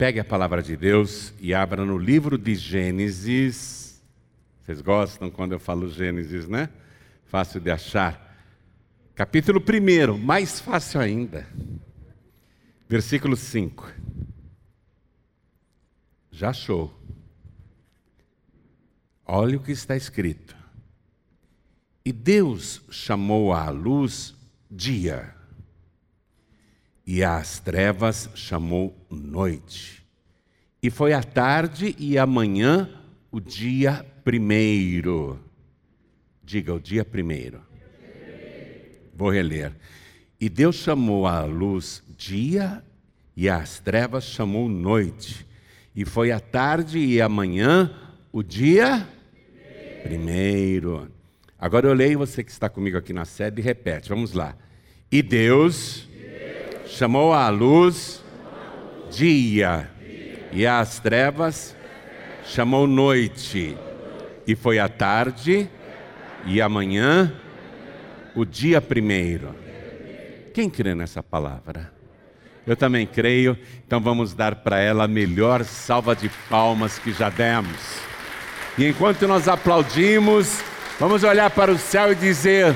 Pegue a palavra de Deus e abra no livro de Gênesis. Vocês gostam quando eu falo Gênesis, né? Fácil de achar. Capítulo 1, mais fácil ainda. Versículo 5. Já achou? Olha o que está escrito. E Deus chamou à luz dia e às trevas chamou noite. E foi a tarde e a manhã o dia primeiro. Diga o dia primeiro. Vou reler. E Deus chamou a luz dia e às trevas chamou noite. E foi a tarde e a manhã o dia primeiro. Agora eu leio você que está comigo aqui na sede repete. Vamos lá. E Deus chamou a luz dia, e às trevas chamou noite, e foi a tarde e amanhã o dia primeiro. Quem crê nessa palavra? Eu também creio, então vamos dar para ela a melhor salva de palmas que já demos. E enquanto nós aplaudimos, vamos olhar para o céu e dizer: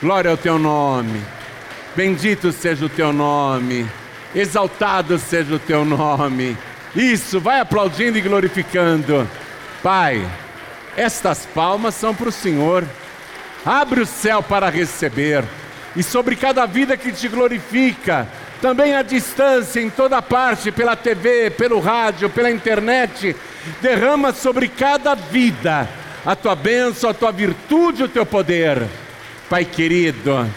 Glória ao teu nome. Bendito seja o teu nome, exaltado seja o teu nome. Isso, vai aplaudindo e glorificando. Pai, estas palmas são para o Senhor. Abre o céu para receber, e sobre cada vida que te glorifica, também à distância, em toda parte, pela TV, pelo rádio, pela internet, derrama sobre cada vida a tua bênção, a tua virtude, o teu poder. Pai querido,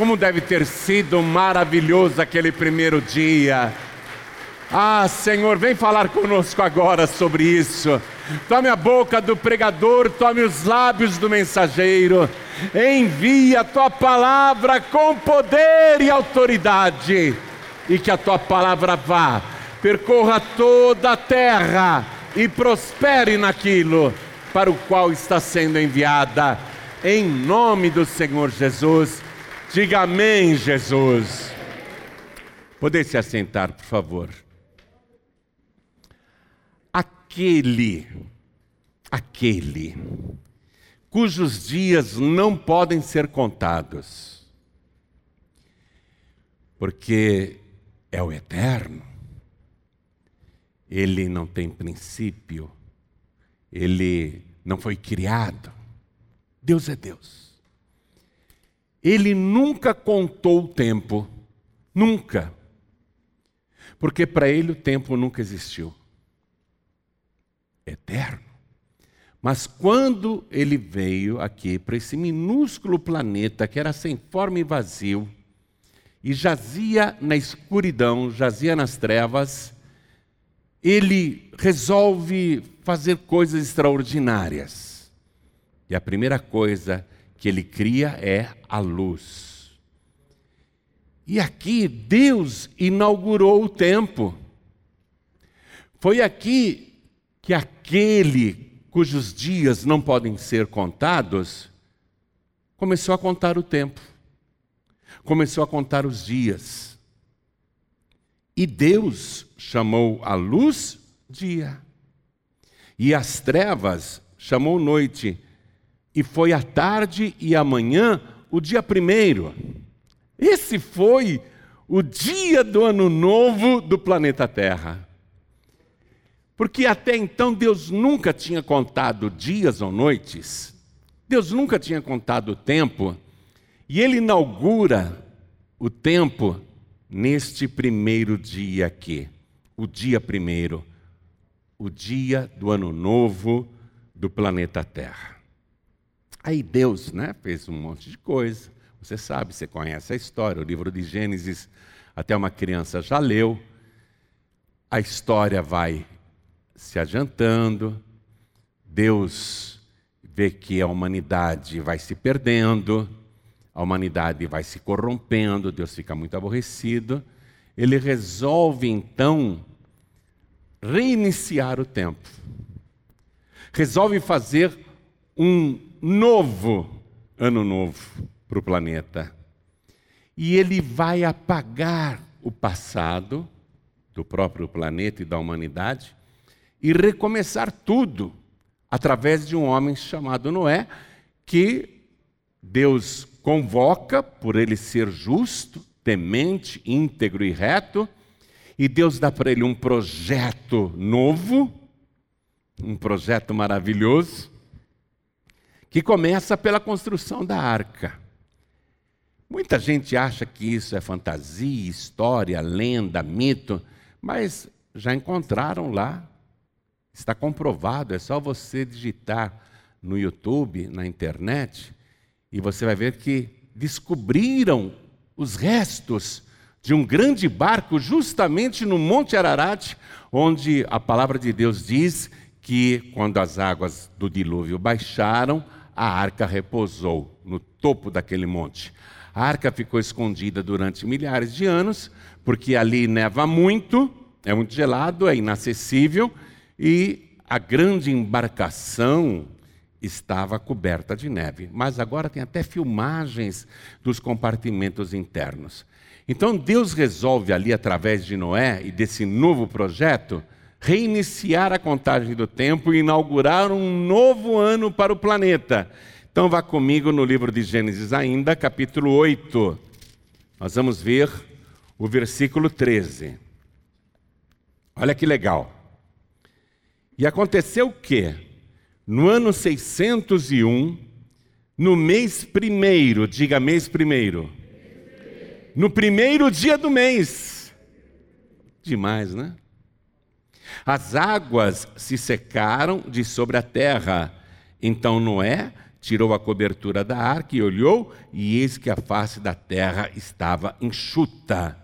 como deve ter sido maravilhoso aquele primeiro dia. Ah, Senhor, vem falar conosco agora sobre isso. Tome a boca do pregador, tome os lábios do mensageiro. Envia a tua palavra com poder e autoridade. E que a tua palavra vá, percorra toda a terra e prospere naquilo para o qual está sendo enviada. Em nome do Senhor Jesus. Diga amém, Jesus. Poder se assentar, por favor. Aquele, aquele, cujos dias não podem ser contados, porque é o eterno, ele não tem princípio, ele não foi criado. Deus é Deus. Ele nunca contou o tempo, nunca. Porque para ele o tempo nunca existiu. Eterno. Mas quando ele veio aqui para esse minúsculo planeta que era sem forma e vazio, e jazia na escuridão, jazia nas trevas, ele resolve fazer coisas extraordinárias. E a primeira coisa que ele cria é a luz. E aqui Deus inaugurou o tempo. Foi aqui que aquele cujos dias não podem ser contados começou a contar o tempo. Começou a contar os dias. E Deus chamou a luz dia. E as trevas chamou noite e foi a tarde e amanhã o dia primeiro. Esse foi o dia do ano novo do planeta Terra. Porque até então Deus nunca tinha contado dias ou noites, Deus nunca tinha contado o tempo, e Ele inaugura o tempo neste primeiro dia aqui, o dia primeiro, o dia do ano novo do planeta Terra. Aí Deus né, fez um monte de coisa. Você sabe, você conhece a história, o livro de Gênesis, até uma criança já leu. A história vai se adiantando, Deus vê que a humanidade vai se perdendo, a humanidade vai se corrompendo, Deus fica muito aborrecido. Ele resolve então reiniciar o tempo. Resolve fazer um novo ano novo para o planeta. E ele vai apagar o passado do próprio planeta e da humanidade e recomeçar tudo através de um homem chamado Noé, que Deus convoca por ele ser justo, temente, íntegro e reto, e Deus dá para ele um projeto novo, um projeto maravilhoso, que começa pela construção da arca. Muita gente acha que isso é fantasia, história, lenda, mito, mas já encontraram lá. Está comprovado, é só você digitar no YouTube, na internet, e você vai ver que descobriram os restos de um grande barco justamente no Monte Ararat, onde a palavra de Deus diz que quando as águas do dilúvio baixaram, a arca repousou no topo daquele monte. A arca ficou escondida durante milhares de anos, porque ali neva muito, é muito gelado, é inacessível, e a grande embarcação estava coberta de neve. Mas agora tem até filmagens dos compartimentos internos. Então Deus resolve ali, através de Noé e desse novo projeto, reiniciar a contagem do tempo e inaugurar um novo ano para o planeta. Então vá comigo no livro de Gênesis ainda, capítulo 8. Nós vamos ver o versículo 13. Olha que legal. E aconteceu que, no ano 601, no mês primeiro, diga mês primeiro, no primeiro dia do mês, demais, né? As águas se secaram de sobre a terra. Então Noé tirou a cobertura da arca e olhou, e eis que a face da terra estava enxuta.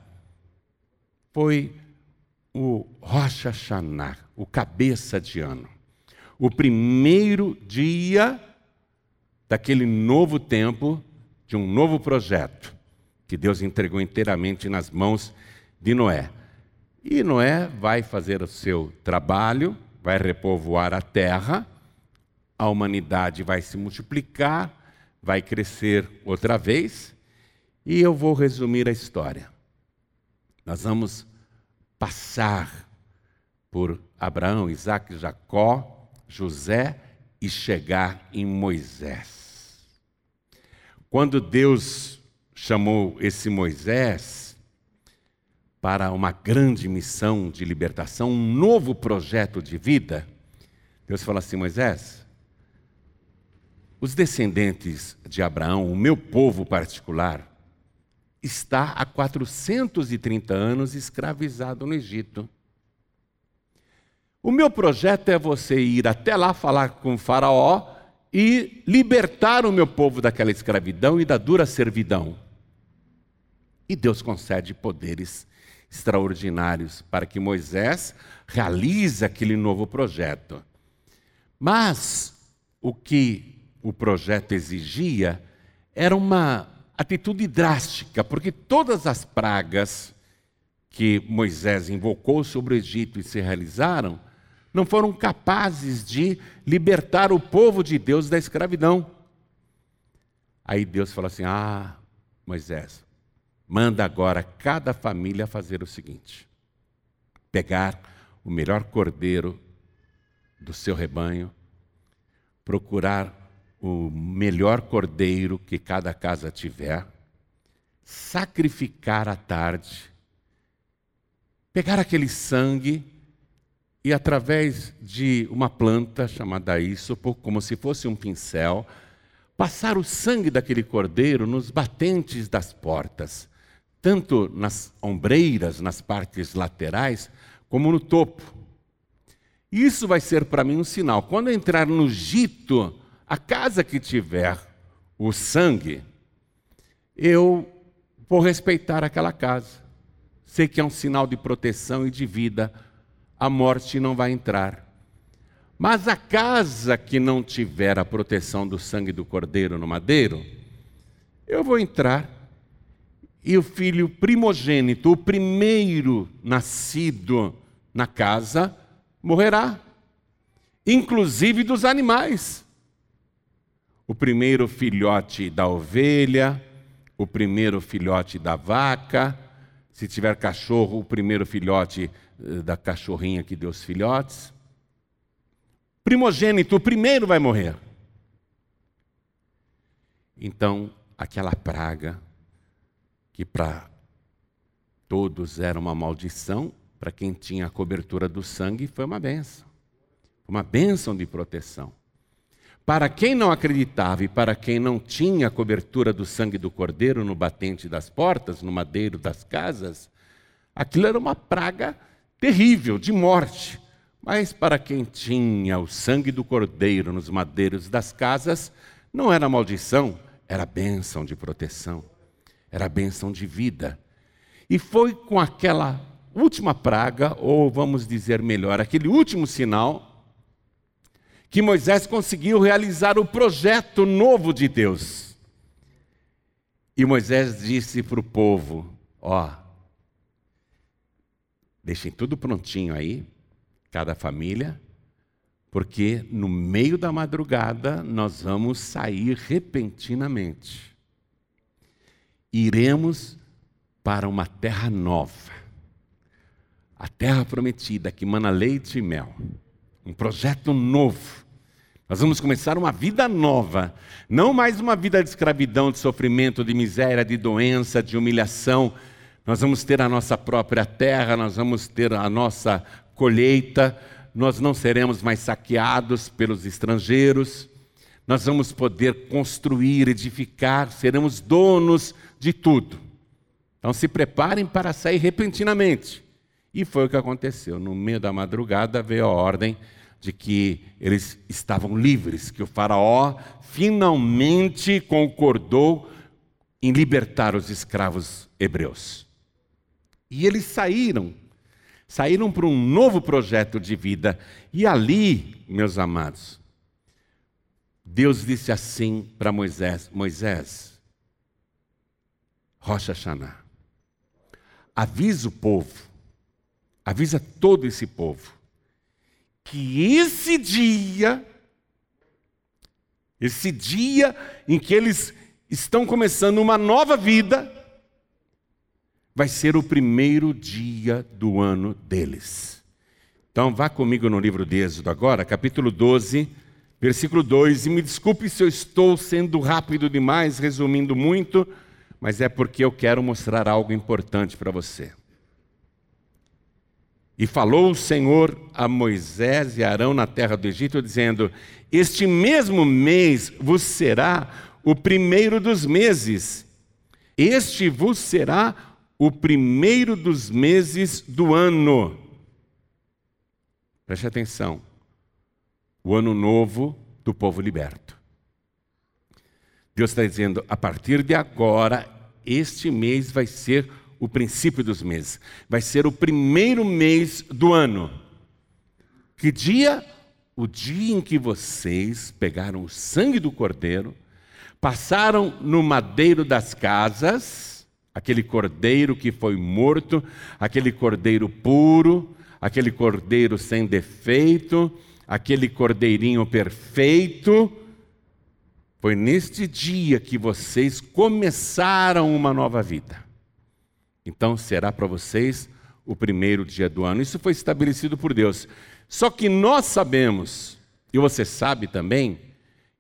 Foi o Rosh Hashanah, o cabeça de ano, o primeiro dia daquele novo tempo, de um novo projeto, que Deus entregou inteiramente nas mãos de Noé. E Noé vai fazer o seu trabalho, vai repovoar a terra, a humanidade vai se multiplicar, vai crescer outra vez, e eu vou resumir a história. Nós vamos passar por Abraão, Isaac, Jacó, José e chegar em Moisés. Quando Deus chamou esse Moisés para uma grande missão de libertação, um novo projeto de vida, Deus falou assim: Moisés, os descendentes de Abraão, o meu povo particular, está há 430 anos escravizado no Egito. O meu projeto é você ir até lá falar com o Faraó e libertar o meu povo daquela escravidão e da dura servidão. E Deus concede poderes extraordinários para que Moisés realize aquele novo projeto. Mas o que o projeto exigia era uma atitude drástica, porque todas as pragas que Moisés invocou sobre o Egito e se realizaram, não foram capazes de libertar o povo de Deus da escravidão. Aí Deus falou assim: Ah, Moisés, manda agora cada família fazer o seguinte: pegar o melhor cordeiro do seu rebanho, procurar o melhor cordeiro que cada casa tiver, sacrificar à tarde, pegar aquele sangue e, através de uma planta chamada ísopo, como se fosse um pincel, passar o sangue daquele cordeiro nos batentes das portas, tanto nas ombreiras, nas partes laterais, como no topo. Isso vai ser para mim um sinal. Quando entrar no Gito, a casa que tiver o sangue, eu vou respeitar aquela casa. Sei que é um sinal de proteção e de vida, a morte não vai entrar. Mas a casa que não tiver a proteção do sangue do cordeiro no madeiro, eu vou entrar e o filho primogênito, o primeiro nascido na casa, morrerá, inclusive dos animais o primeiro filhote da ovelha, o primeiro filhote da vaca, se tiver cachorro, o primeiro filhote eh, da cachorrinha que deu os filhotes. Primogênito, o primeiro vai morrer. Então, aquela praga, que para todos era uma maldição, para quem tinha a cobertura do sangue, foi uma benção. Uma bênção de proteção. Para quem não acreditava e para quem não tinha a cobertura do sangue do cordeiro no batente das portas, no madeiro das casas, aquilo era uma praga terrível, de morte. Mas para quem tinha o sangue do cordeiro nos madeiros das casas, não era maldição, era bênção de proteção, era bênção de vida. E foi com aquela última praga, ou vamos dizer melhor, aquele último sinal, que Moisés conseguiu realizar o projeto novo de Deus. E Moisés disse para o povo: Ó, deixem tudo prontinho aí, cada família, porque no meio da madrugada nós vamos sair repentinamente. Iremos para uma terra nova, a terra prometida que mana leite e mel, um projeto novo. Nós vamos começar uma vida nova, não mais uma vida de escravidão, de sofrimento, de miséria, de doença, de humilhação. Nós vamos ter a nossa própria terra, nós vamos ter a nossa colheita, nós não seremos mais saqueados pelos estrangeiros, nós vamos poder construir, edificar, seremos donos de tudo. Então se preparem para sair repentinamente. E foi o que aconteceu. No meio da madrugada veio a ordem de que eles estavam livres, que o Faraó finalmente concordou em libertar os escravos hebreus. E eles saíram saíram para um novo projeto de vida. E ali, meus amados, Deus disse assim para Moisés: Moisés, Rocha Xaná, avisa o povo, avisa todo esse povo, que esse dia, esse dia em que eles estão começando uma nova vida, vai ser o primeiro dia do ano deles. Então vá comigo no livro de Êxodo agora, capítulo 12, versículo 2, e me desculpe se eu estou sendo rápido demais, resumindo muito, mas é porque eu quero mostrar algo importante para você. E falou o Senhor a Moisés e Arão na terra do Egito, dizendo: Este mesmo mês vos será o primeiro dos meses, este vos será o primeiro dos meses do ano. Preste atenção. O ano novo do povo liberto. Deus está dizendo: a partir de agora, este mês vai ser o princípio dos meses, vai ser o primeiro mês do ano. Que dia? O dia em que vocês pegaram o sangue do cordeiro, passaram no madeiro das casas, aquele cordeiro que foi morto, aquele cordeiro puro, aquele cordeiro sem defeito, aquele cordeirinho perfeito. Foi neste dia que vocês começaram uma nova vida. Então será para vocês o primeiro dia do ano. Isso foi estabelecido por Deus. Só que nós sabemos, e você sabe também,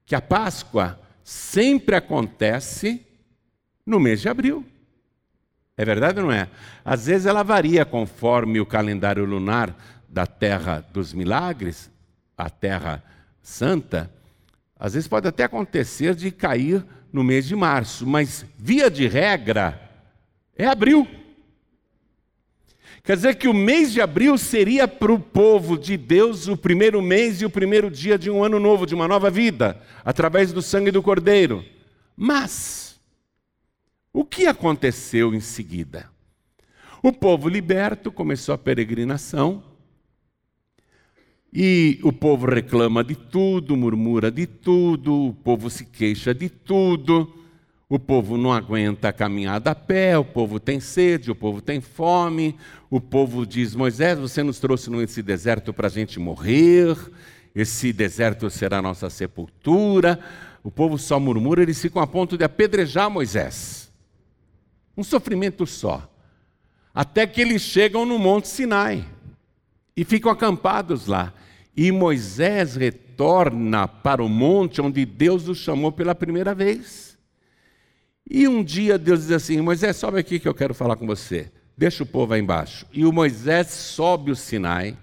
que a Páscoa sempre acontece no mês de abril. É verdade ou não é? Às vezes ela varia conforme o calendário lunar da Terra dos Milagres, a Terra Santa. Às vezes pode até acontecer de cair no mês de março, mas via de regra é abril. Quer dizer que o mês de abril seria para o povo de Deus o primeiro mês e o primeiro dia de um ano novo, de uma nova vida, através do sangue do Cordeiro. Mas, o que aconteceu em seguida? O povo liberto começou a peregrinação e o povo reclama de tudo, murmura de tudo, o povo se queixa de tudo, o povo não aguenta a caminhada a pé, o povo tem sede, o povo tem fome, o povo diz: Moisés, você nos trouxe nesse deserto para a gente morrer, esse deserto será nossa sepultura. O povo só murmura, eles ficam a ponto de apedrejar Moisés. Um sofrimento só. Até que eles chegam no Monte Sinai. E ficam acampados lá. E Moisés retorna para o monte onde Deus o chamou pela primeira vez. E um dia Deus diz assim: Moisés, sobe aqui que eu quero falar com você. Deixa o povo aí embaixo. E o Moisés sobe o Sinai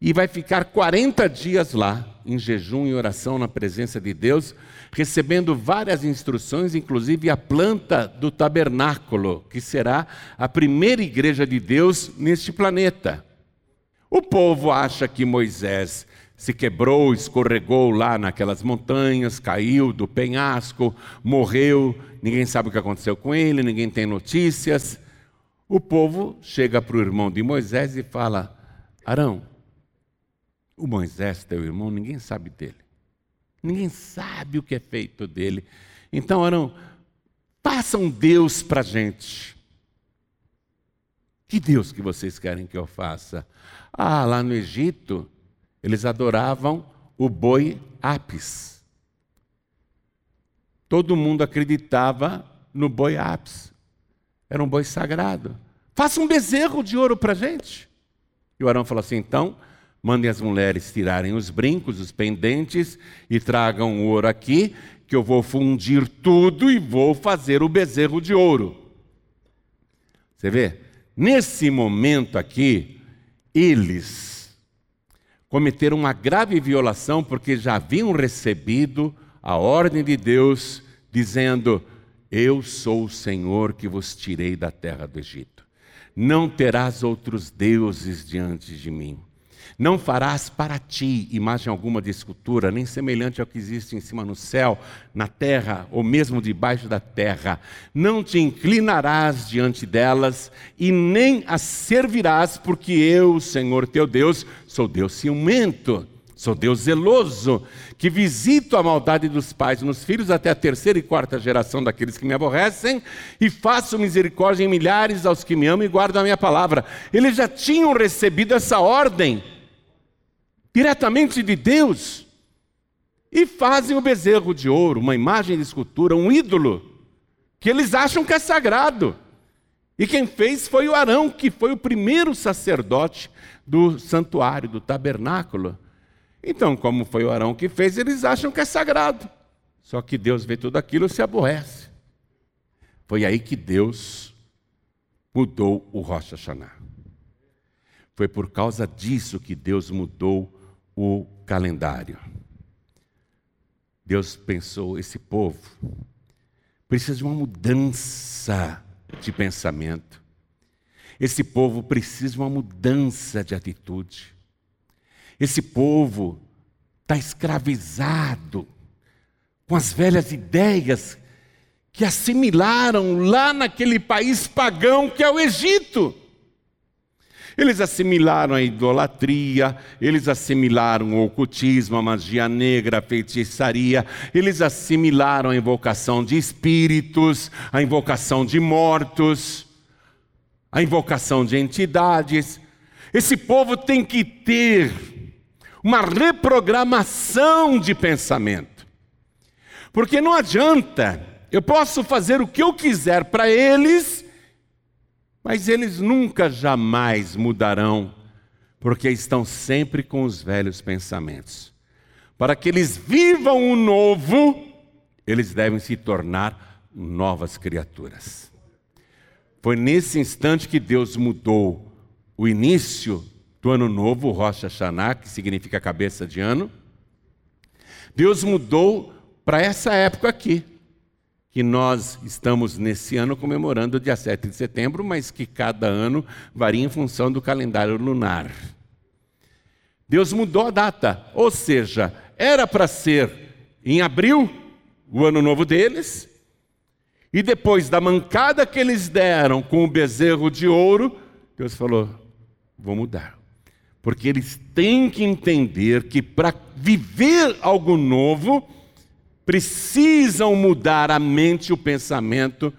e vai ficar 40 dias lá, em jejum e oração na presença de Deus, recebendo várias instruções, inclusive a planta do tabernáculo, que será a primeira igreja de Deus neste planeta. O povo acha que Moisés se quebrou, escorregou lá naquelas montanhas, caiu do penhasco, morreu, ninguém sabe o que aconteceu com ele, ninguém tem notícias. O povo chega para o irmão de Moisés e fala: Arão, o Moisés, teu irmão, ninguém sabe dele. Ninguém sabe o que é feito dele. Então, Arão, faça um Deus para a gente. Que Deus que vocês querem que eu faça? Ah, lá no Egito, eles adoravam o boi Apis. Todo mundo acreditava no boi Apis. Era um boi sagrado. Faça um bezerro de ouro para gente. E o Arão falou assim: então, mandem as mulheres tirarem os brincos, os pendentes e tragam o ouro aqui, que eu vou fundir tudo e vou fazer o bezerro de ouro. Você vê? Nesse momento aqui, eles cometeram uma grave violação porque já haviam recebido a ordem de Deus dizendo: Eu sou o Senhor que vos tirei da terra do Egito. Não terás outros deuses diante de mim. Não farás para ti imagem alguma de escultura, nem semelhante ao que existe em cima no céu, na terra, ou mesmo debaixo da terra. Não te inclinarás diante delas, e nem as servirás, porque eu, Senhor teu Deus, sou Deus ciumento. Sou Deus zeloso, que visito a maldade dos pais nos filhos até a terceira e quarta geração daqueles que me aborrecem, e faço misericórdia em milhares aos que me amam e guardam a minha palavra. Eles já tinham recebido essa ordem diretamente de Deus, e fazem o bezerro de ouro, uma imagem de escultura, um ídolo, que eles acham que é sagrado. E quem fez foi o Arão, que foi o primeiro sacerdote do santuário, do tabernáculo. Então, como foi o Arão que fez, eles acham que é sagrado. Só que Deus vê tudo aquilo e se aborrece. Foi aí que Deus mudou o Rocha Hashanah. Foi por causa disso que Deus mudou o calendário. Deus pensou: esse povo precisa de uma mudança de pensamento. Esse povo precisa de uma mudança de atitude. Esse povo está escravizado com as velhas ideias que assimilaram lá naquele país pagão que é o Egito. Eles assimilaram a idolatria, eles assimilaram o ocultismo, a magia negra, a feitiçaria, eles assimilaram a invocação de espíritos, a invocação de mortos, a invocação de entidades. Esse povo tem que ter uma reprogramação de pensamento. Porque não adianta, eu posso fazer o que eu quiser para eles mas eles nunca jamais mudarão, porque estão sempre com os velhos pensamentos. Para que eles vivam o novo, eles devem se tornar novas criaturas. Foi nesse instante que Deus mudou o início do ano novo, Rosh Hashanah, que significa cabeça de ano. Deus mudou para essa época aqui que nós estamos nesse ano comemorando o dia 7 de setembro, mas que cada ano varia em função do calendário lunar. Deus mudou a data, ou seja, era para ser em abril, o ano novo deles, e depois da mancada que eles deram com o bezerro de ouro, Deus falou: vou mudar. Porque eles têm que entender que para viver algo novo, precisam mudar a mente, o pensamento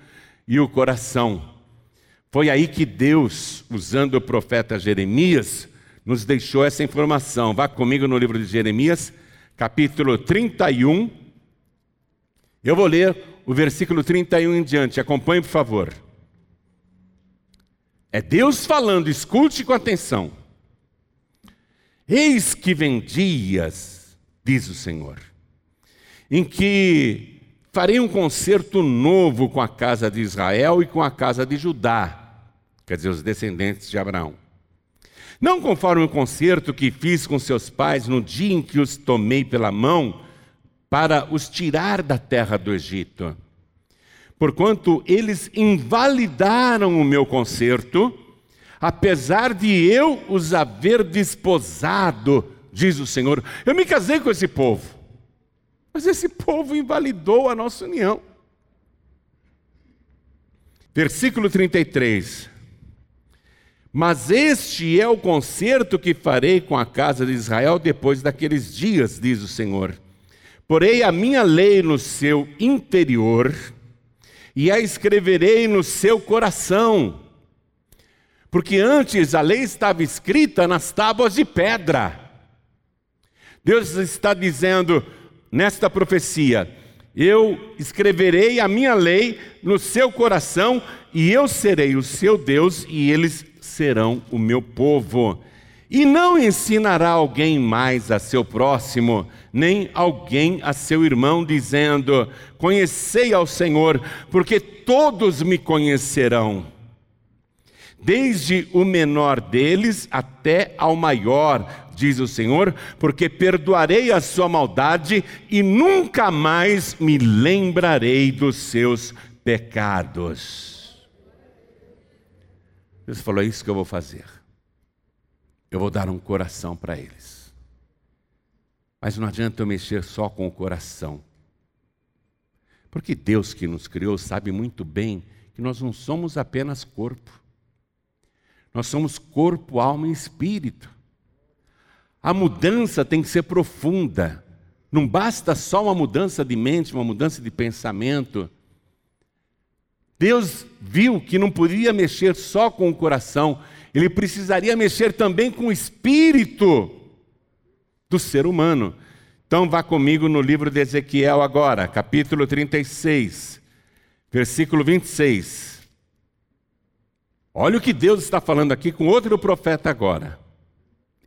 e o coração. Foi aí que Deus, usando o profeta Jeremias, nos deixou essa informação. Vá comigo no livro de Jeremias, capítulo 31. Eu vou ler o versículo 31 em diante. Acompanhe, por favor. É Deus falando, escute com atenção. Eis que vem dias, diz o Senhor, em que farei um concerto novo com a casa de Israel e com a casa de Judá, quer dizer, os descendentes de Abraão. Não conforme o concerto que fiz com seus pais no dia em que os tomei pela mão para os tirar da terra do Egito. Porquanto eles invalidaram o meu concerto, apesar de eu os haver desposado, diz o Senhor. Eu me casei com esse povo, mas esse povo invalidou a nossa união. Versículo 33. Mas este é o concerto que farei com a casa de Israel depois daqueles dias, diz o Senhor. Porei a minha lei no seu interior e a escreverei no seu coração. Porque antes a lei estava escrita nas tábuas de pedra. Deus está dizendo nesta profecia: Eu escreverei a minha lei no seu coração, e eu serei o seu Deus, e eles serão o meu povo. E não ensinará alguém mais a seu próximo, nem alguém a seu irmão, dizendo: Conhecei ao Senhor, porque todos me conhecerão, desde o menor deles até ao maior, diz o Senhor, porque perdoarei a sua maldade e nunca mais me lembrarei dos seus pecados. Deus falou: É isso que eu vou fazer. Eu vou dar um coração para eles. Mas não adianta eu mexer só com o coração. Porque Deus que nos criou sabe muito bem que nós não somos apenas corpo. Nós somos corpo, alma e espírito. A mudança tem que ser profunda. Não basta só uma mudança de mente, uma mudança de pensamento. Deus viu que não podia mexer só com o coração, ele precisaria mexer também com o espírito do ser humano. Então vá comigo no livro de Ezequiel agora, capítulo 36, versículo 26. Olha o que Deus está falando aqui com outro profeta agora.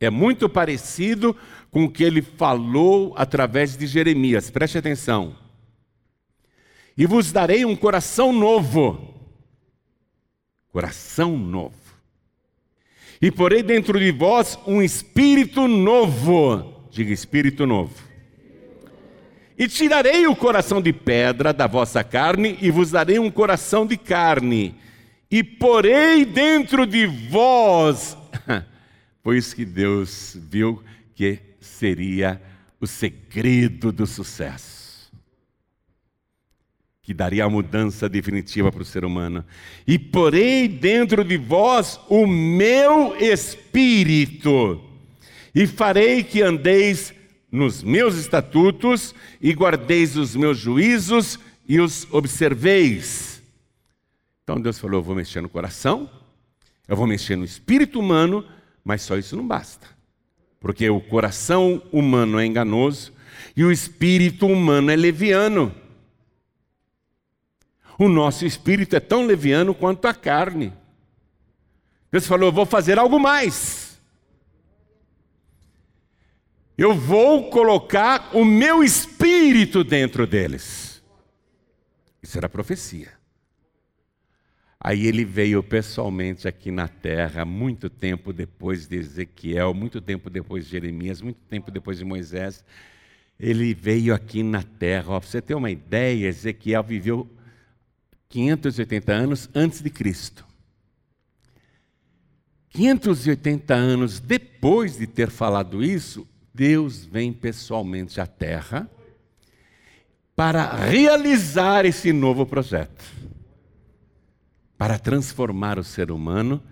É muito parecido com o que ele falou através de Jeremias, preste atenção e vos darei um coração novo. Coração novo. E porei dentro de vós um espírito novo. Diga espírito novo. E tirarei o coração de pedra da vossa carne e vos darei um coração de carne. E porei dentro de vós. Foi isso que Deus viu que seria o segredo do sucesso que daria a mudança definitiva para o ser humano. E porei dentro de vós o meu espírito, e farei que andeis nos meus estatutos e guardeis os meus juízos e os observeis. Então Deus falou: Eu vou mexer no coração, eu vou mexer no espírito humano, mas só isso não basta. Porque o coração humano é enganoso e o espírito humano é leviano. O nosso espírito é tão leviano quanto a carne. Deus falou: Eu vou fazer algo mais. Eu vou colocar o meu espírito dentro deles. Isso era profecia. Aí ele veio pessoalmente aqui na terra, muito tempo depois de Ezequiel, muito tempo depois de Jeremias, muito tempo depois de Moisés. Ele veio aqui na terra. Para você ter uma ideia, Ezequiel viveu 580 anos antes de Cristo. 580 anos depois de ter falado isso, Deus vem pessoalmente à Terra para realizar esse novo projeto, para transformar o ser humano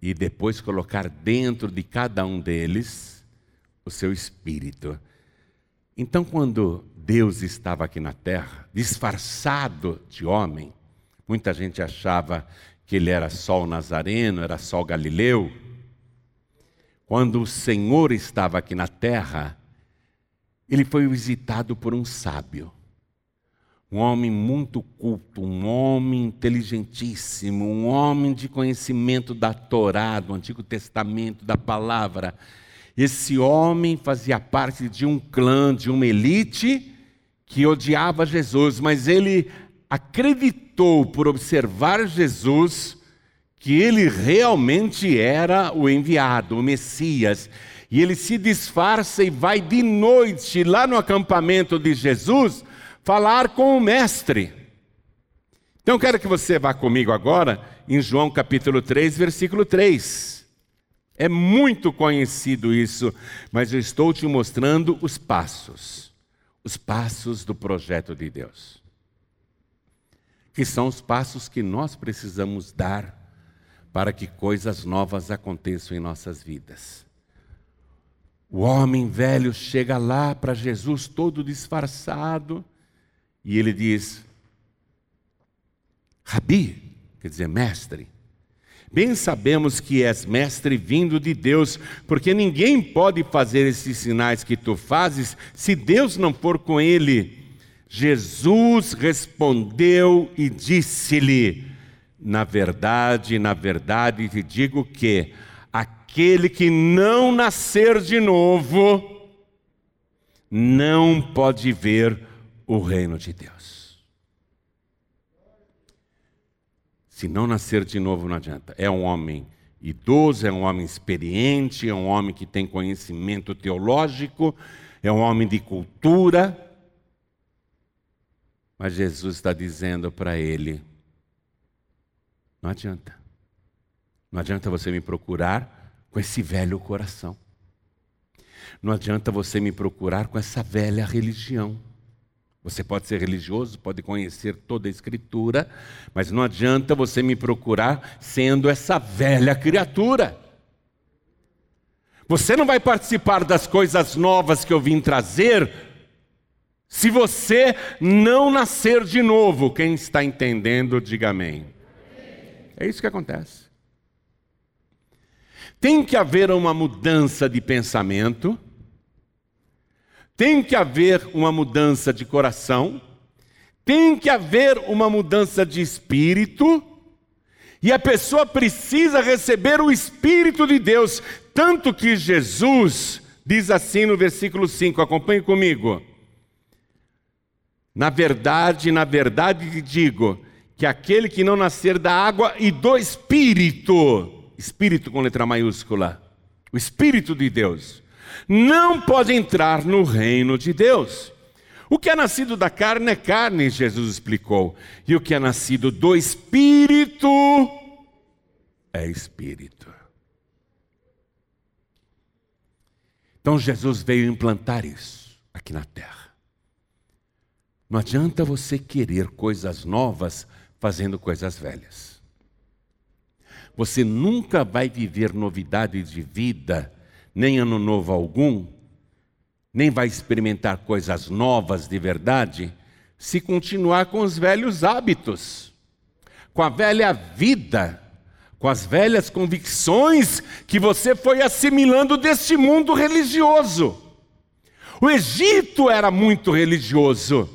e depois colocar dentro de cada um deles o seu espírito. Então, quando Deus estava aqui na terra, disfarçado de homem, Muita gente achava que ele era só o Nazareno, era só o Galileu. Quando o Senhor estava aqui na terra, ele foi visitado por um sábio, um homem muito culto, um homem inteligentíssimo, um homem de conhecimento da Torá, do Antigo Testamento, da palavra. Esse homem fazia parte de um clã, de uma elite que odiava Jesus, mas ele acreditou por observar Jesus que ele realmente era o enviado, o Messias. E ele se disfarça e vai de noite lá no acampamento de Jesus falar com o mestre. Então eu quero que você vá comigo agora em João capítulo 3, versículo 3. É muito conhecido isso, mas eu estou te mostrando os passos, os passos do projeto de Deus. Que são os passos que nós precisamos dar para que coisas novas aconteçam em nossas vidas. O homem velho chega lá para Jesus todo disfarçado e ele diz: Rabi, quer dizer, mestre, Bem sabemos que és mestre vindo de Deus, porque ninguém pode fazer esses sinais que tu fazes se Deus não for com ele. Jesus respondeu e disse-lhe: Na verdade, na verdade te digo que aquele que não nascer de novo não pode ver o reino de Deus. Se não nascer de novo, não adianta. É um homem idoso, é um homem experiente, é um homem que tem conhecimento teológico, é um homem de cultura. Mas Jesus está dizendo para ele: não adianta. Não adianta você me procurar com esse velho coração. Não adianta você me procurar com essa velha religião. Você pode ser religioso, pode conhecer toda a Escritura, mas não adianta você me procurar sendo essa velha criatura. Você não vai participar das coisas novas que eu vim trazer se você não nascer de novo. Quem está entendendo, diga amém. É isso que acontece. Tem que haver uma mudança de pensamento tem que haver uma mudança de coração, tem que haver uma mudança de espírito, e a pessoa precisa receber o Espírito de Deus, tanto que Jesus diz assim no versículo 5, acompanhe comigo. Na verdade, na verdade digo, que aquele que não nascer da água e do Espírito, Espírito com letra maiúscula, o Espírito de Deus, não pode entrar no reino de Deus. O que é nascido da carne é carne, Jesus explicou, e o que é nascido do espírito é espírito. Então Jesus veio implantar isso aqui na terra. Não adianta você querer coisas novas fazendo coisas velhas. Você nunca vai viver novidade de vida nem ano novo algum, nem vai experimentar coisas novas de verdade, se continuar com os velhos hábitos, com a velha vida, com as velhas convicções que você foi assimilando deste mundo religioso. O Egito era muito religioso.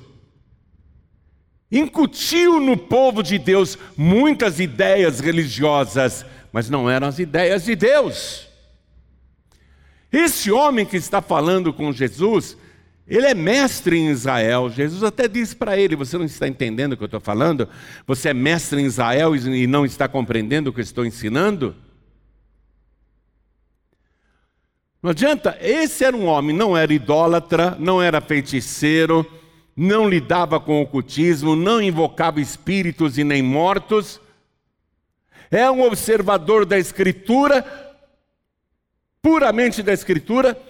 Incutiu no povo de Deus muitas ideias religiosas, mas não eram as ideias de Deus. Esse homem que está falando com Jesus, ele é mestre em Israel. Jesus até disse para ele: Você não está entendendo o que eu estou falando? Você é mestre em Israel e não está compreendendo o que eu estou ensinando? Não adianta, esse era um homem, não era idólatra, não era feiticeiro, não lidava com ocultismo, não invocava espíritos e nem mortos, é um observador da Escritura, puramente da Escritura,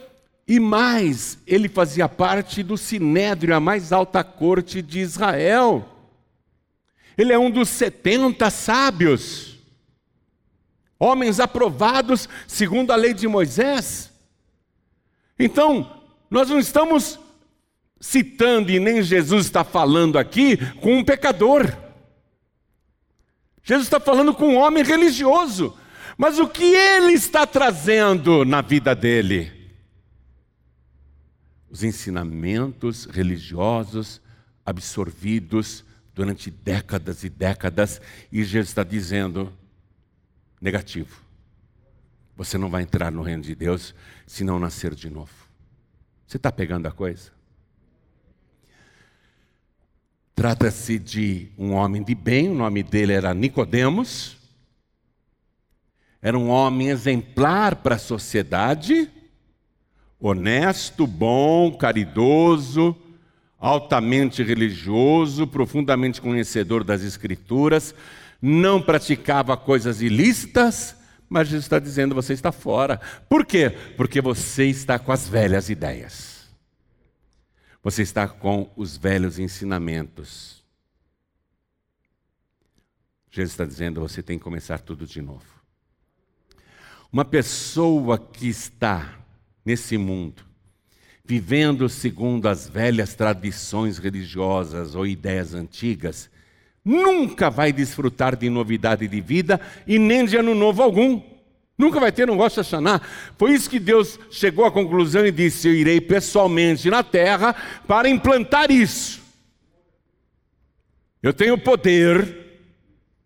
e mais, ele fazia parte do Sinédrio, a mais alta corte de Israel. Ele é um dos 70 sábios, homens aprovados segundo a lei de Moisés. Então, nós não estamos citando, e nem Jesus está falando aqui, com um pecador. Jesus está falando com um homem religioso, mas o que ele está trazendo na vida dele? Os ensinamentos religiosos absorvidos durante décadas e décadas, e Jesus está dizendo: negativo. Você não vai entrar no reino de Deus se não nascer de novo. Você está pegando a coisa? Trata-se de um homem de bem, o nome dele era Nicodemos. Era um homem exemplar para a sociedade, honesto, bom, caridoso, altamente religioso, profundamente conhecedor das Escrituras, não praticava coisas ilícitas, mas Jesus está dizendo: você está fora. Por quê? Porque você está com as velhas ideias. Você está com os velhos ensinamentos. Jesus está dizendo: você tem que começar tudo de novo. Uma pessoa que está nesse mundo, vivendo segundo as velhas tradições religiosas ou ideias antigas, nunca vai desfrutar de novidade de vida e nem de ano novo algum. Nunca vai ter um Rosh Hashanah. Foi isso que Deus chegou à conclusão e disse: Eu irei pessoalmente na terra para implantar isso. Eu tenho poder,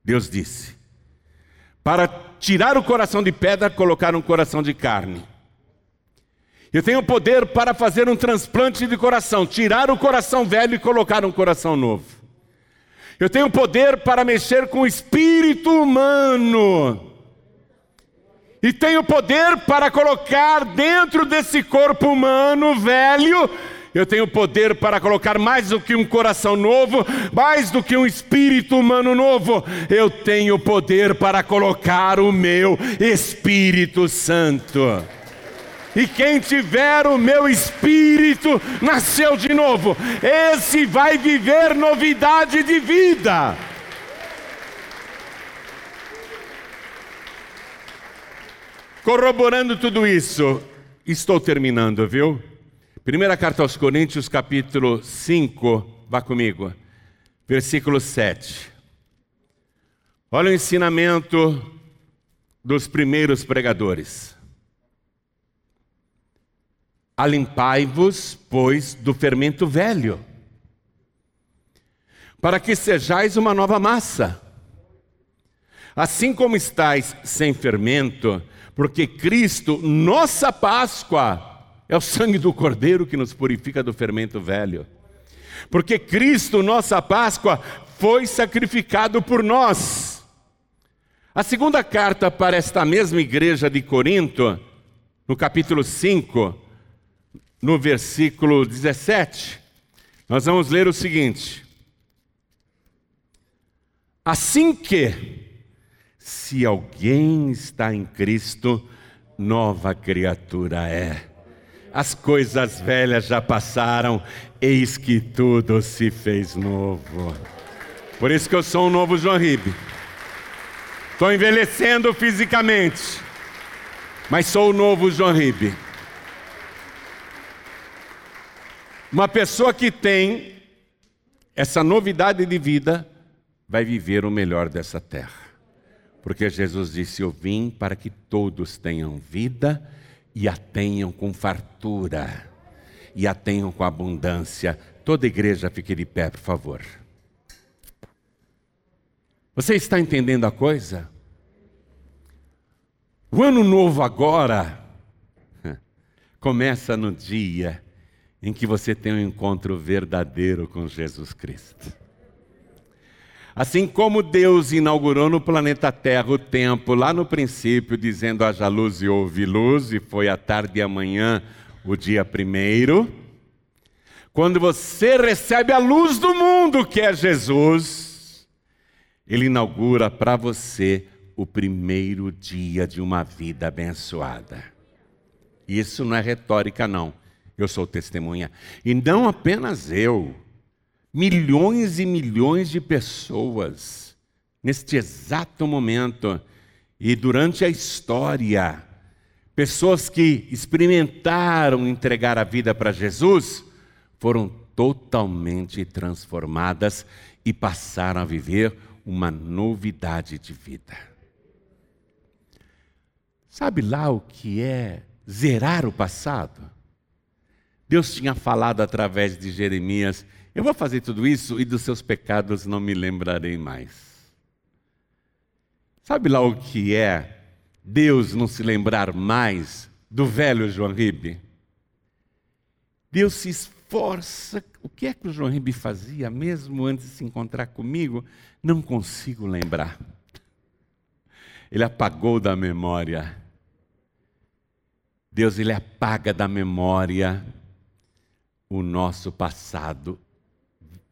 Deus disse, para tirar o coração de pedra colocar um coração de carne. Eu tenho poder para fazer um transplante de coração, tirar o coração velho e colocar um coração novo. Eu tenho poder para mexer com o espírito humano. E tenho poder para colocar dentro desse corpo humano velho, eu tenho poder para colocar mais do que um coração novo, mais do que um espírito humano novo. Eu tenho poder para colocar o meu Espírito Santo. E quem tiver o meu espírito nasceu de novo, esse vai viver novidade de vida. Corroborando tudo isso, estou terminando, viu? Primeira carta aos Coríntios, capítulo 5, vá comigo, versículo 7. Olha o ensinamento dos primeiros pregadores. Alimpai-vos, pois, do fermento velho, para que sejais uma nova massa. Assim como estáis sem fermento, porque Cristo, nossa Páscoa, é o sangue do Cordeiro que nos purifica do fermento velho. Porque Cristo, nossa Páscoa, foi sacrificado por nós. A segunda carta para esta mesma igreja de Corinto, no capítulo 5, no versículo 17, nós vamos ler o seguinte: Assim que, se alguém está em Cristo, nova criatura é. As coisas velhas já passaram, eis que tudo se fez novo. Por isso que eu sou um novo João Ribe. Estou envelhecendo fisicamente, mas sou o novo João Ribe. Uma pessoa que tem essa novidade de vida vai viver o melhor dessa terra. Porque Jesus disse: Eu vim para que todos tenham vida e a tenham com fartura, e a tenham com abundância. Toda igreja fique de pé, por favor. Você está entendendo a coisa? O ano novo agora começa no dia em que você tem um encontro verdadeiro com Jesus Cristo. Assim como Deus inaugurou no planeta Terra o tempo lá no princípio, dizendo haja luz e houve luz, e foi a tarde e amanhã o dia primeiro. Quando você recebe a luz do mundo, que é Jesus, Ele inaugura para você o primeiro dia de uma vida abençoada. Isso não é retórica, não eu sou testemunha. E não apenas eu, milhões e milhões de pessoas, neste exato momento e durante a história, pessoas que experimentaram entregar a vida para Jesus, foram totalmente transformadas e passaram a viver uma novidade de vida. Sabe lá o que é zerar o passado? Deus tinha falado através de Jeremias: Eu vou fazer tudo isso e dos seus pecados não me lembrarei mais. Sabe lá o que é Deus não se lembrar mais do velho João Ribe? Deus se esforça. O que é que o João Ribe fazia mesmo antes de se encontrar comigo? Não consigo lembrar. Ele apagou da memória. Deus ele apaga da memória o nosso passado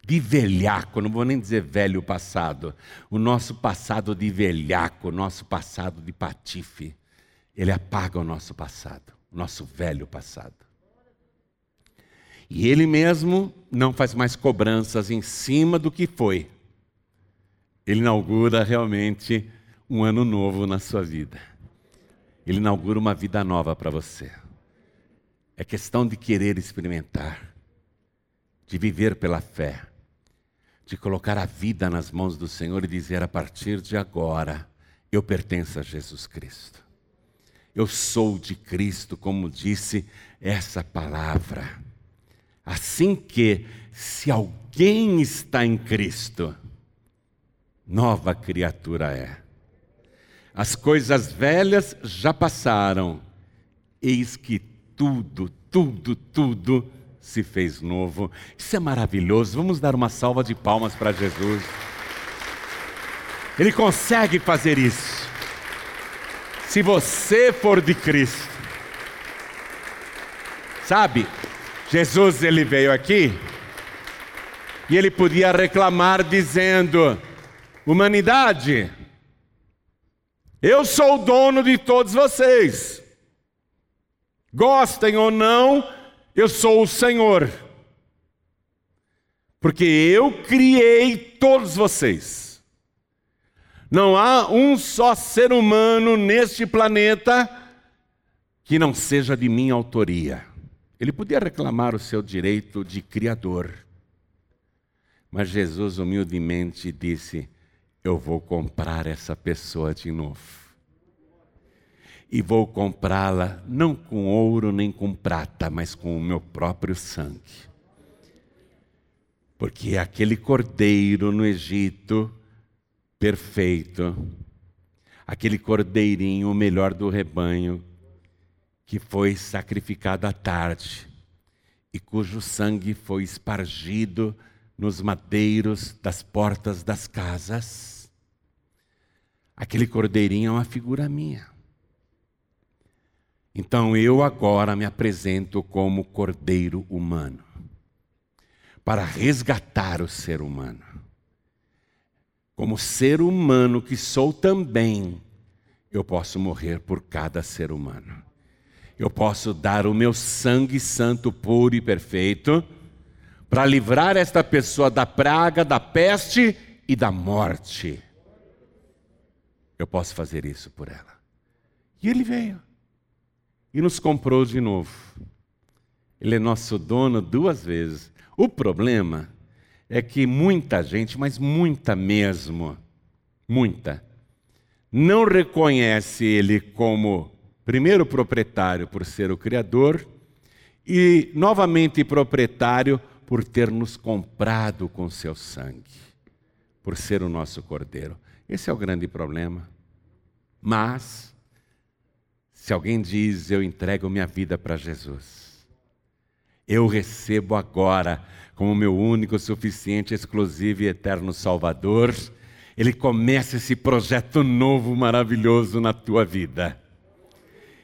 de velhaco, não vou nem dizer velho passado, o nosso passado de velhaco, o nosso passado de patife. Ele apaga o nosso passado, o nosso velho passado. E ele mesmo não faz mais cobranças em cima do que foi. Ele inaugura realmente um ano novo na sua vida. Ele inaugura uma vida nova para você. É questão de querer experimentar, de viver pela fé, de colocar a vida nas mãos do Senhor e dizer: a partir de agora, eu pertenço a Jesus Cristo. Eu sou de Cristo, como disse essa palavra. Assim que, se alguém está em Cristo, nova criatura é. As coisas velhas já passaram, eis que tudo, tudo, tudo se fez novo. Isso é maravilhoso. Vamos dar uma salva de palmas para Jesus. Ele consegue fazer isso. Se você for de Cristo. Sabe, Jesus ele veio aqui e ele podia reclamar dizendo: Humanidade, eu sou o dono de todos vocês. Gostem ou não, eu sou o Senhor. Porque eu criei todos vocês. Não há um só ser humano neste planeta que não seja de minha autoria. Ele podia reclamar o seu direito de criador. Mas Jesus humildemente disse: eu vou comprar essa pessoa de novo. E vou comprá-la não com ouro nem com prata, mas com o meu próprio sangue. Porque aquele cordeiro no Egito, perfeito, aquele cordeirinho, o melhor do rebanho, que foi sacrificado à tarde e cujo sangue foi espargido nos madeiros das portas das casas Aquele cordeirinho é uma figura minha. Então eu agora me apresento como cordeiro humano, para resgatar o ser humano. Como ser humano que sou também, eu posso morrer por cada ser humano. Eu posso dar o meu sangue santo, puro e perfeito, para livrar esta pessoa da praga, da peste e da morte eu posso fazer isso por ela. E ele veio e nos comprou de novo. Ele é nosso dono duas vezes. O problema é que muita gente, mas muita mesmo, muita, não reconhece ele como primeiro proprietário por ser o criador e novamente proprietário por ter nos comprado com seu sangue, por ser o nosso cordeiro. Esse é o grande problema. Mas, se alguém diz, eu entrego minha vida para Jesus, eu recebo agora como meu único, suficiente, exclusivo e eterno Salvador, ele começa esse projeto novo, maravilhoso na tua vida.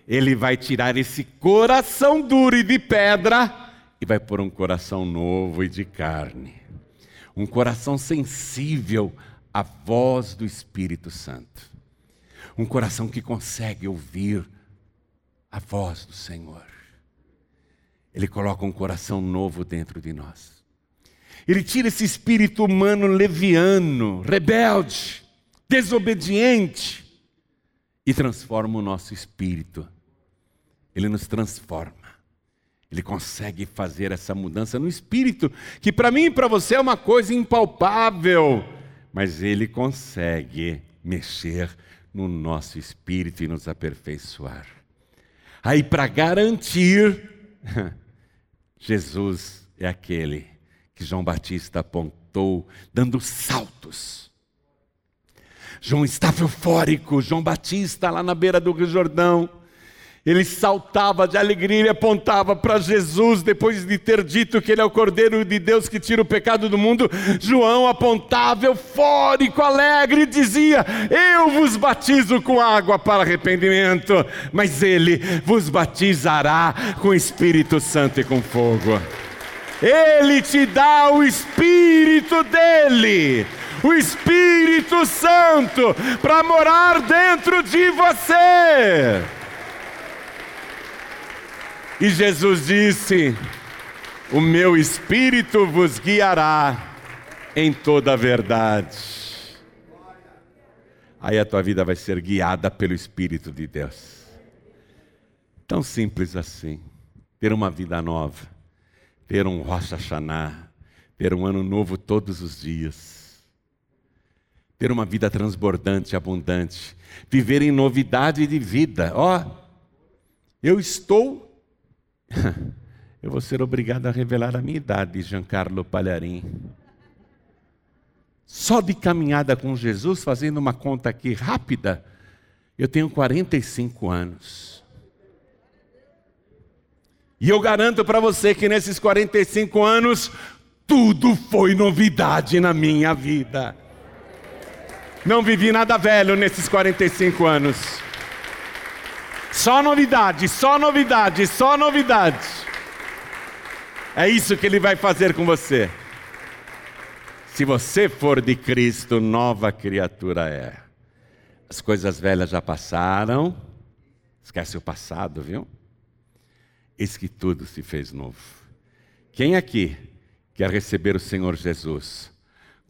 Ele vai tirar esse coração duro e de pedra e vai pôr um coração novo e de carne. Um coração sensível a voz do Espírito Santo. Um coração que consegue ouvir a voz do Senhor. Ele coloca um coração novo dentro de nós. Ele tira esse espírito humano leviano, rebelde, desobediente e transforma o nosso espírito. Ele nos transforma. Ele consegue fazer essa mudança no espírito, que para mim e para você é uma coisa impalpável mas Ele consegue mexer no nosso espírito e nos aperfeiçoar. Aí, para garantir, Jesus é aquele que João Batista apontou, dando saltos. João estava eufórico, João Batista lá na beira do Rio Jordão. Ele saltava de alegria e apontava para Jesus, depois de ter dito que ele é o Cordeiro de Deus que tira o pecado do mundo. João apontava eufórico, alegre, e dizia: Eu vos batizo com água para arrependimento, mas ele vos batizará com Espírito Santo e com fogo. Ele te dá o Espírito dele, o Espírito Santo, para morar dentro de você. E Jesus disse: O meu espírito vos guiará em toda a verdade. Aí a tua vida vai ser guiada pelo Espírito de Deus. Tão simples assim. Ter uma vida nova, ter um Rosh Hashanah, ter um ano novo todos os dias, ter uma vida transbordante, abundante, viver em novidade de vida. Ó, oh, eu estou Eu vou ser obrigado a revelar a minha idade, Giancarlo Palharim. Só de caminhada com Jesus, fazendo uma conta aqui rápida, eu tenho 45 anos. E eu garanto para você que nesses 45 anos, tudo foi novidade na minha vida. Não vivi nada velho nesses 45 anos. Só novidade, só novidade, só novidade. É isso que ele vai fazer com você. Se você for de Cristo, nova criatura é. As coisas velhas já passaram. Esquece o passado, viu? Eis que tudo se fez novo. Quem aqui quer receber o Senhor Jesus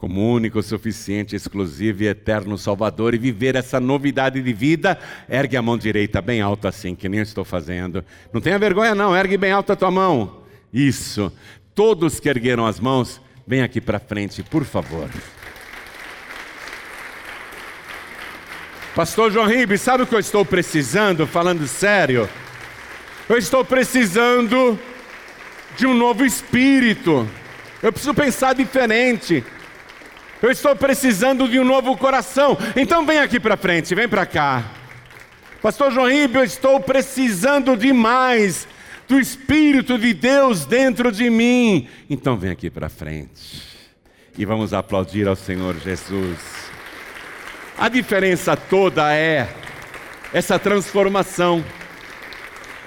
como único, suficiente, exclusivo e eterno Salvador e viver essa novidade de vida, ergue a mão direita bem alto assim, que nem eu estou fazendo. Não tenha vergonha não, ergue bem alto a tua mão. Isso. Todos que ergueram as mãos, vem aqui para frente, por favor. Pastor João Ribe, sabe o que eu estou precisando, falando sério? Eu estou precisando de um novo espírito. Eu preciso pensar diferente. Eu estou precisando de um novo coração. Então vem aqui para frente, vem para cá. Pastor João Ribeiro, eu estou precisando demais do Espírito de Deus dentro de mim. Então vem aqui para frente. E vamos aplaudir ao Senhor Jesus. A diferença toda é essa transformação.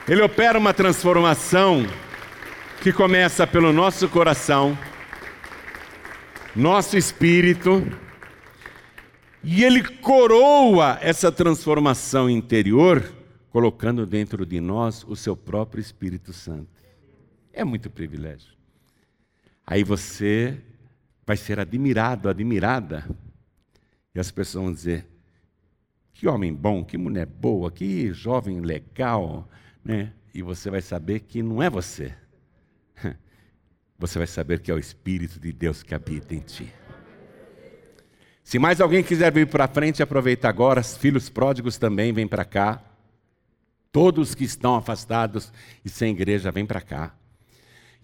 Ele opera uma transformação que começa pelo nosso coração nosso espírito, e ele coroa essa transformação interior, colocando dentro de nós o seu próprio Espírito Santo. É muito privilégio. Aí você vai ser admirado, admirada, e as pessoas vão dizer: que homem bom, que mulher boa, que jovem legal, né? E você vai saber que não é você você vai saber que é o Espírito de Deus que habita em ti. Se mais alguém quiser vir para frente, aproveita agora. Os filhos pródigos também vêm para cá. Todos que estão afastados e sem igreja, vêm para cá.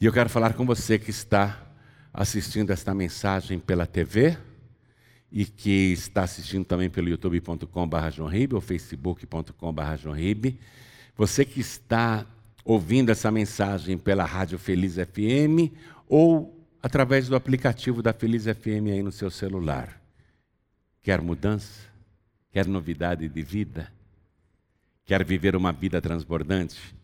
E eu quero falar com você que está assistindo esta mensagem pela TV e que está assistindo também pelo youtube.com.br ou facebook.com.br. Você que está ouvindo essa mensagem pela Rádio Feliz FM ou através do aplicativo da Feliz FM aí no seu celular. Quer mudança? Quer novidade de vida? Quer viver uma vida transbordante?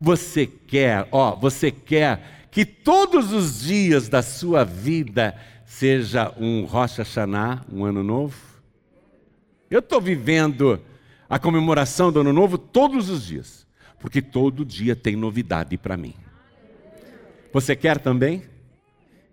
Você quer, ó, você quer que todos os dias da sua vida seja um Rosh Hashanah, um ano novo? Eu estou vivendo a comemoração do ano novo todos os dias porque todo dia tem novidade para mim. Você quer também?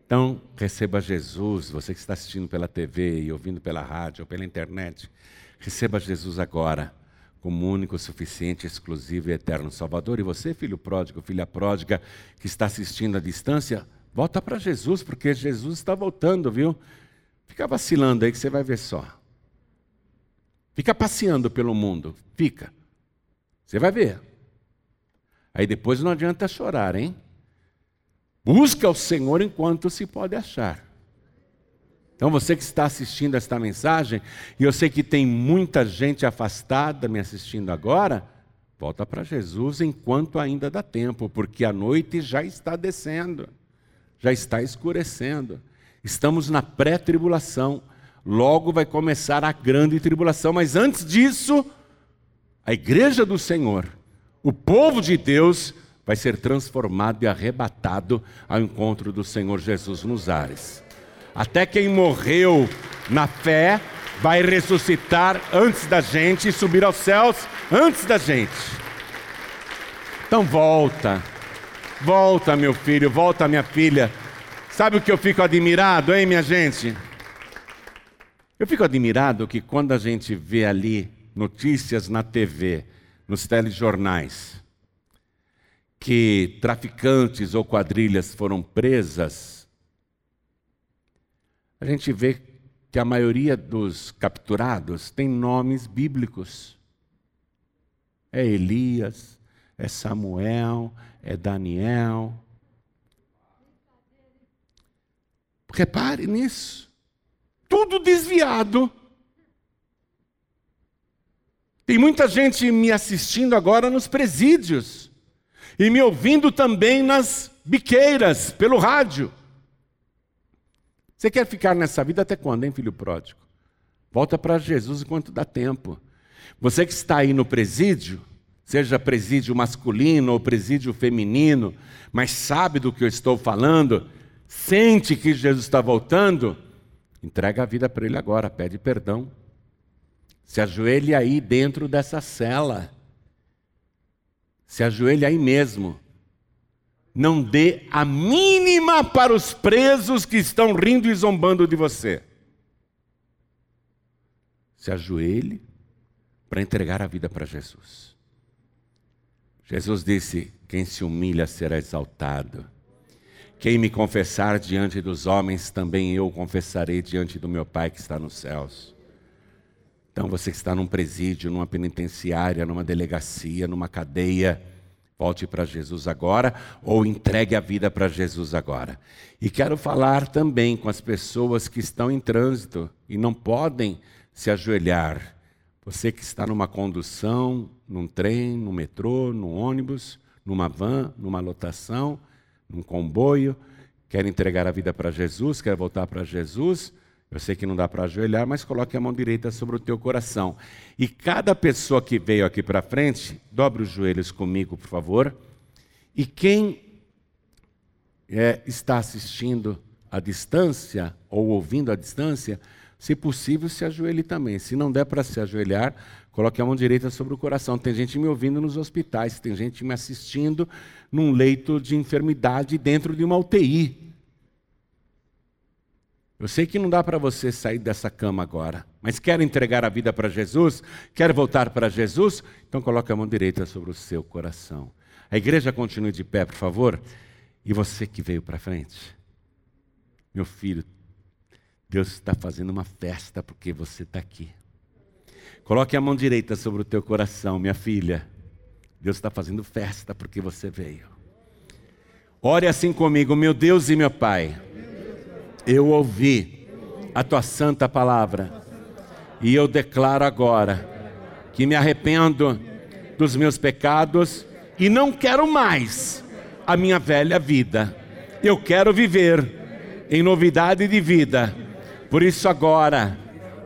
Então, receba Jesus, você que está assistindo pela TV e ouvindo pela rádio ou pela internet, receba Jesus agora como único, suficiente, exclusivo e eterno Salvador. E você, filho pródigo, filha pródiga, que está assistindo à distância, volta para Jesus, porque Jesus está voltando, viu? Fica vacilando aí que você vai ver só. Fica passeando pelo mundo, fica. Você vai ver. Aí depois não adianta chorar, hein? Busca o Senhor enquanto se pode achar. Então você que está assistindo esta mensagem, e eu sei que tem muita gente afastada me assistindo agora, volta para Jesus enquanto ainda dá tempo, porque a noite já está descendo, já está escurecendo. Estamos na pré-tribulação, logo vai começar a grande tribulação, mas antes disso, a igreja do Senhor, o povo de Deus, vai ser transformado e arrebatado ao encontro do Senhor Jesus nos ares. Até quem morreu na fé vai ressuscitar antes da gente e subir aos céus antes da gente. Então volta, volta, meu filho, volta, minha filha. Sabe o que eu fico admirado, hein, minha gente? Eu fico admirado que quando a gente vê ali notícias na TV, nos telejornais, que traficantes ou quadrilhas foram presas, a gente vê que a maioria dos capturados tem nomes bíblicos. É Elias, é Samuel, é Daniel. Repare nisso. Tudo desviado. Tem muita gente me assistindo agora nos presídios e me ouvindo também nas biqueiras, pelo rádio. Você quer ficar nessa vida até quando, hein, filho pródigo? Volta para Jesus enquanto dá tempo. Você que está aí no presídio, seja presídio masculino ou presídio feminino, mas sabe do que eu estou falando, sente que Jesus está voltando, entrega a vida para Ele agora, pede perdão. Se ajoelhe aí dentro dessa cela. Se ajoelhe aí mesmo. Não dê a mínima para os presos que estão rindo e zombando de você. Se ajoelhe para entregar a vida para Jesus. Jesus disse: Quem se humilha será exaltado. Quem me confessar diante dos homens, também eu confessarei diante do meu Pai que está nos céus. Então você que está num presídio, numa penitenciária, numa delegacia, numa cadeia, volte para Jesus agora ou entregue a vida para Jesus agora. E quero falar também com as pessoas que estão em trânsito e não podem se ajoelhar. Você que está numa condução, num trem, no metrô, no ônibus, numa van, numa lotação, num comboio, quer entregar a vida para Jesus, quer voltar para Jesus, eu sei que não dá para ajoelhar, mas coloque a mão direita sobre o teu coração. E cada pessoa que veio aqui para frente, dobre os joelhos comigo, por favor. E quem é, está assistindo à distância ou ouvindo à distância, se possível, se ajoelhe também. Se não der para se ajoelhar, coloque a mão direita sobre o coração. Tem gente me ouvindo nos hospitais, tem gente me assistindo num leito de enfermidade dentro de uma UTI. Eu sei que não dá para você sair dessa cama agora, mas quer entregar a vida para Jesus? Quer voltar para Jesus? Então coloque a mão direita sobre o seu coração. A igreja continue de pé, por favor. E você que veio para frente, meu filho, Deus está fazendo uma festa porque você está aqui. Coloque a mão direita sobre o teu coração, minha filha. Deus está fazendo festa porque você veio. Ore assim comigo, meu Deus e meu Pai eu ouvi a tua santa palavra e eu declaro agora que me arrependo dos meus pecados e não quero mais a minha velha vida. Eu quero viver em novidade de vida. Por isso agora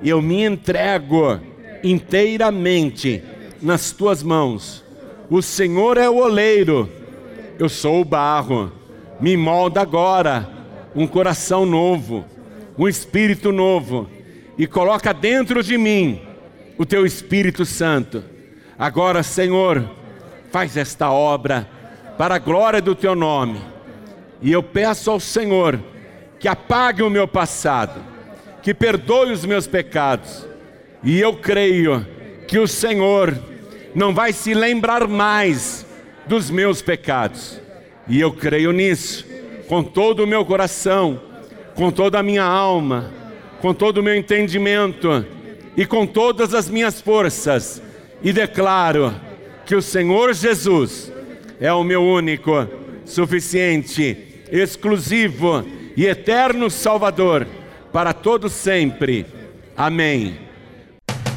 eu me entrego inteiramente nas tuas mãos. O Senhor é o oleiro, eu sou o barro. Me molda agora um coração novo, um espírito novo, e coloca dentro de mim o teu Espírito Santo. Agora, Senhor, faz esta obra para a glória do teu nome. E eu peço ao Senhor que apague o meu passado, que perdoe os meus pecados. E eu creio que o Senhor não vai se lembrar mais dos meus pecados. E eu creio nisso com todo o meu coração, com toda a minha alma, com todo o meu entendimento e com todas as minhas forças, e declaro que o Senhor Jesus é o meu único, suficiente, exclusivo e eterno Salvador para todos sempre. Amém.